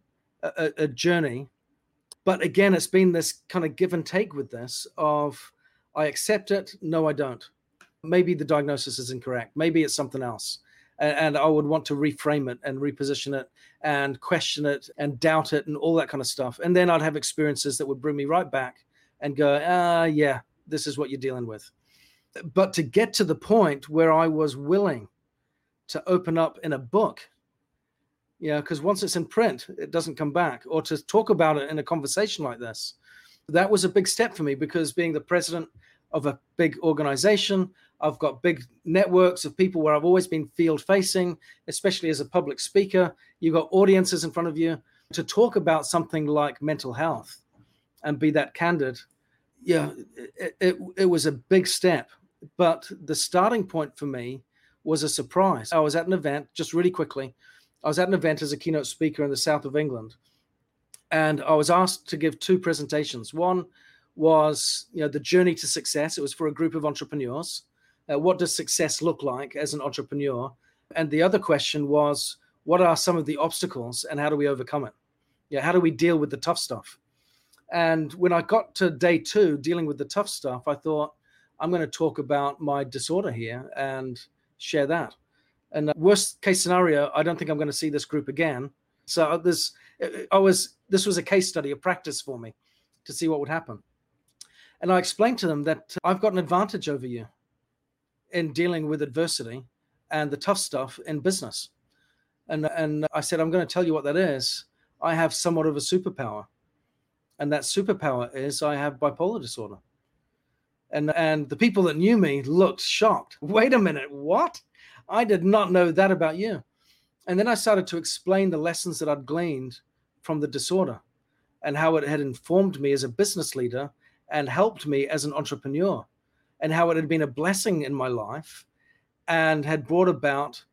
a, a journey. But again, it's been this kind of give and take with this of I accept it, no, I don't. Maybe the diagnosis is incorrect. Maybe it's something else and, I would want to reframe it and reposition it and question it and doubt it and all that kind of stuff. And then I'd have experiences that would bring me right back and go, ah, yeah, this is what you're dealing with. But to get to the point where I was willing to open up in a book, yeah, because once it's in print, it doesn't come back, or to talk about it in a conversation like this, that was a big step for me because being the president of a big organization. I've got big networks of people where I've always been field facing, especially as a public speaker. You've got audiences in front of you to talk about something like mental health and be that candid. Yeah, it, it, it was a big step. But the starting point for me was a surprise. I was at an event, just really quickly. I was at an event as a keynote speaker in the south of England. And I was asked to give two presentations. One was you know the journey to success. It was for a group of entrepreneurs. Uh, what does success look like as an entrepreneur? And the other question was, what are some of the obstacles and how do we overcome it? Yeah, how do we deal with the tough stuff? And when I got to day two, dealing with the tough stuff, I thought, I'm going to talk about my disorder here and share that. And uh, worst case scenario, I don't think I'm going to see this group again. So uh, this, uh, I was, this was a case study, a practice for me to see what would happen. And I explained to them that I've got an advantage over you in dealing with adversity and the tough stuff in business. And, and I said, I'm going to tell you what that is. I have somewhat of a superpower. And that superpower is I have bipolar disorder. And, and the people that knew me looked shocked. Wait a minute, what? I did not know that about you. And then I started to explain the lessons that I'd gleaned from the disorder and how it had informed me as a business leader and helped me as an entrepreneur and how it had been a blessing in my life and had brought about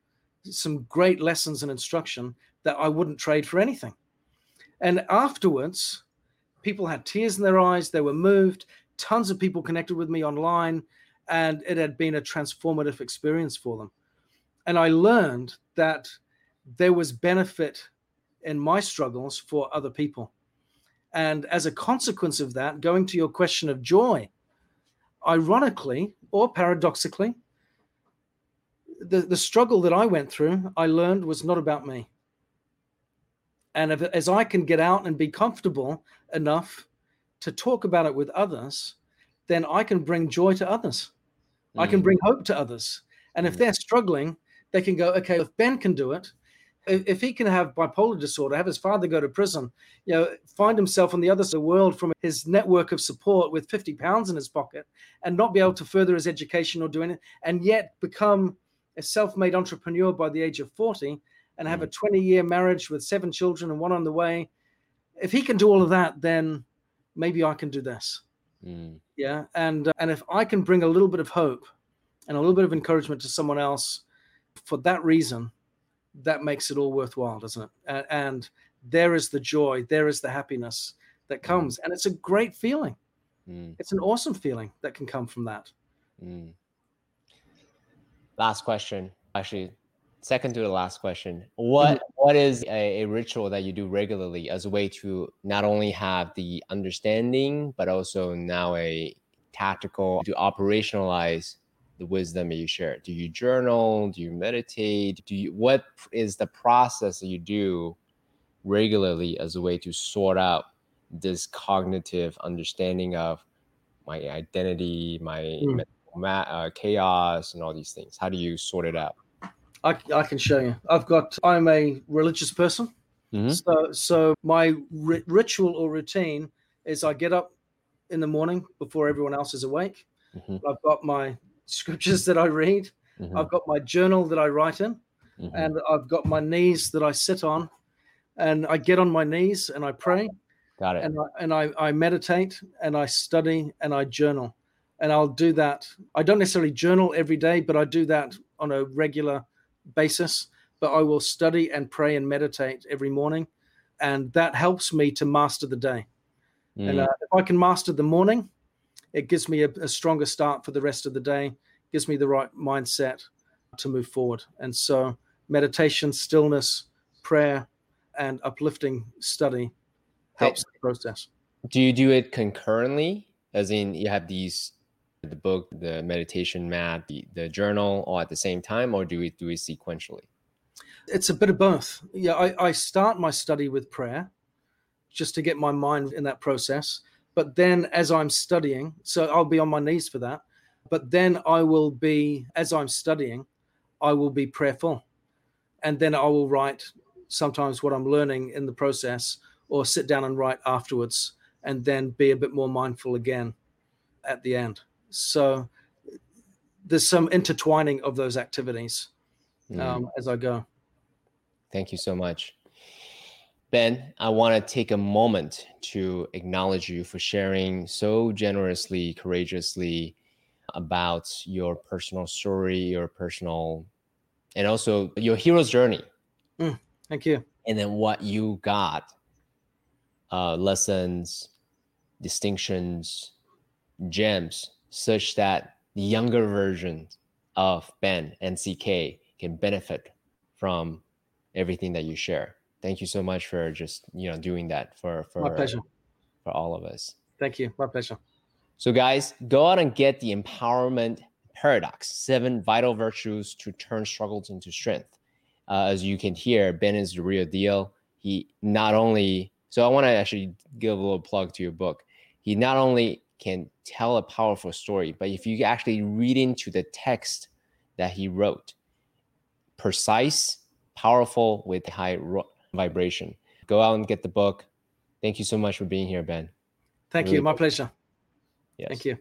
some great lessons and instruction that I wouldn't trade for anything. And afterwards, people had tears in their eyes, they were moved, tons of people connected with me online, and it had been a transformative experience for them. And I learned that there was benefit in my struggles for other people. And as a consequence of that, going to your question of joy, ironically or paradoxically, the, the struggle that I went through, I learned was not about me. And if, as I can get out and be comfortable enough to talk about it with others, then I can bring joy to others. Mm. I can mm. bring hope to others. And if mm. they're struggling, they can go, okay, if Ben can do it, if he can have bipolar disorder, have his father go to prison, you know, find himself on the other side of the world from his network of support with 50 pounds in his pocket and not be able to further his education or do anything, and yet become a self-made entrepreneur by the age of 40 and have a 20-year mm. marriage with seven children and one on the way. If he can do all of that, then maybe I can do this. Mm. Yeah, and uh, and if I can bring a little bit of hope and a little bit of encouragement to someone else for that reason, that makes it all worthwhile, doesn't it? And, and there is the joy, there is the happiness that mm. comes, and it's a great feeling. Mm. It's an awesome feeling that can come from that. Mm. Last question, actually, second to the last question. What mm-hmm. what is a, a, ritual that you do regularly as a way to not only have the understanding, but also now a tactical to operationalize the wisdom that you share? Do you journal? Do you meditate? Do you what is the process that you do regularly as a way to sort out this cognitive understanding of my identity, my mm. ma- uh, chaos, and all these things? How do you sort it out? I, I can show you. I've got. I'm a religious person, mm-hmm. so so my ri- ritual or routine is I get up in the morning before everyone else is awake. Mm-hmm. I've got my scriptures that I read. Mm-hmm. I've got my journal that I write in, mm-hmm. and I've got my knees that I sit on, and I get on my knees and I pray. Got it. And I, and I, I meditate and I study and I journal, and I'll do that. I don't necessarily journal every day, but I do that on a regular basis. But I will study and pray and meditate every morning, and that helps me to master the day. Mm. And uh, if I can master the morning, it gives me a, a stronger start for the rest of the day, gives me the right mindset to move forward. And so, meditation, stillness, prayer, and uplifting study helps the process. Do you do it concurrently? As in, you have these the book, the meditation mat, the, the journal, all at the same time, or do we do it sequentially? It's a bit of both. Yeah, I, I start my study with prayer just to get my mind in that process. But then as I'm studying, so I'll be on my knees for that. But then I will be, as I'm studying, I will be prayerful. And then I will write sometimes what I'm learning in the process or sit down and write afterwards and then be a bit more mindful again at the end. So there's some intertwining of those activities mm. um, as I go. Thank you so much. Ben, I want to take a moment to acknowledge you for sharing so generously, courageously about your personal story, your personal, and also your hero's journey. Mm, thank you. And then what you got uh, lessons, distinctions, gems, such that the younger version of Ben and CK can benefit from everything that you share thank you so much for just you know doing that for for my pleasure for all of us thank you my pleasure So, guys, go out and get the Empowerment Paradox Seven Vital Virtues to Turn Struggles into Strength. Uh, as you can hear, Ben is the real deal. He not only, so I want to actually give a little plug to your book. He not only can tell a powerful story, but if you actually read into the text that he wrote, precise, powerful, with high vibration. Go out and get the book. Thank you so much for being here, Ben. Thank really you. My pleasure. Yes. Thank you.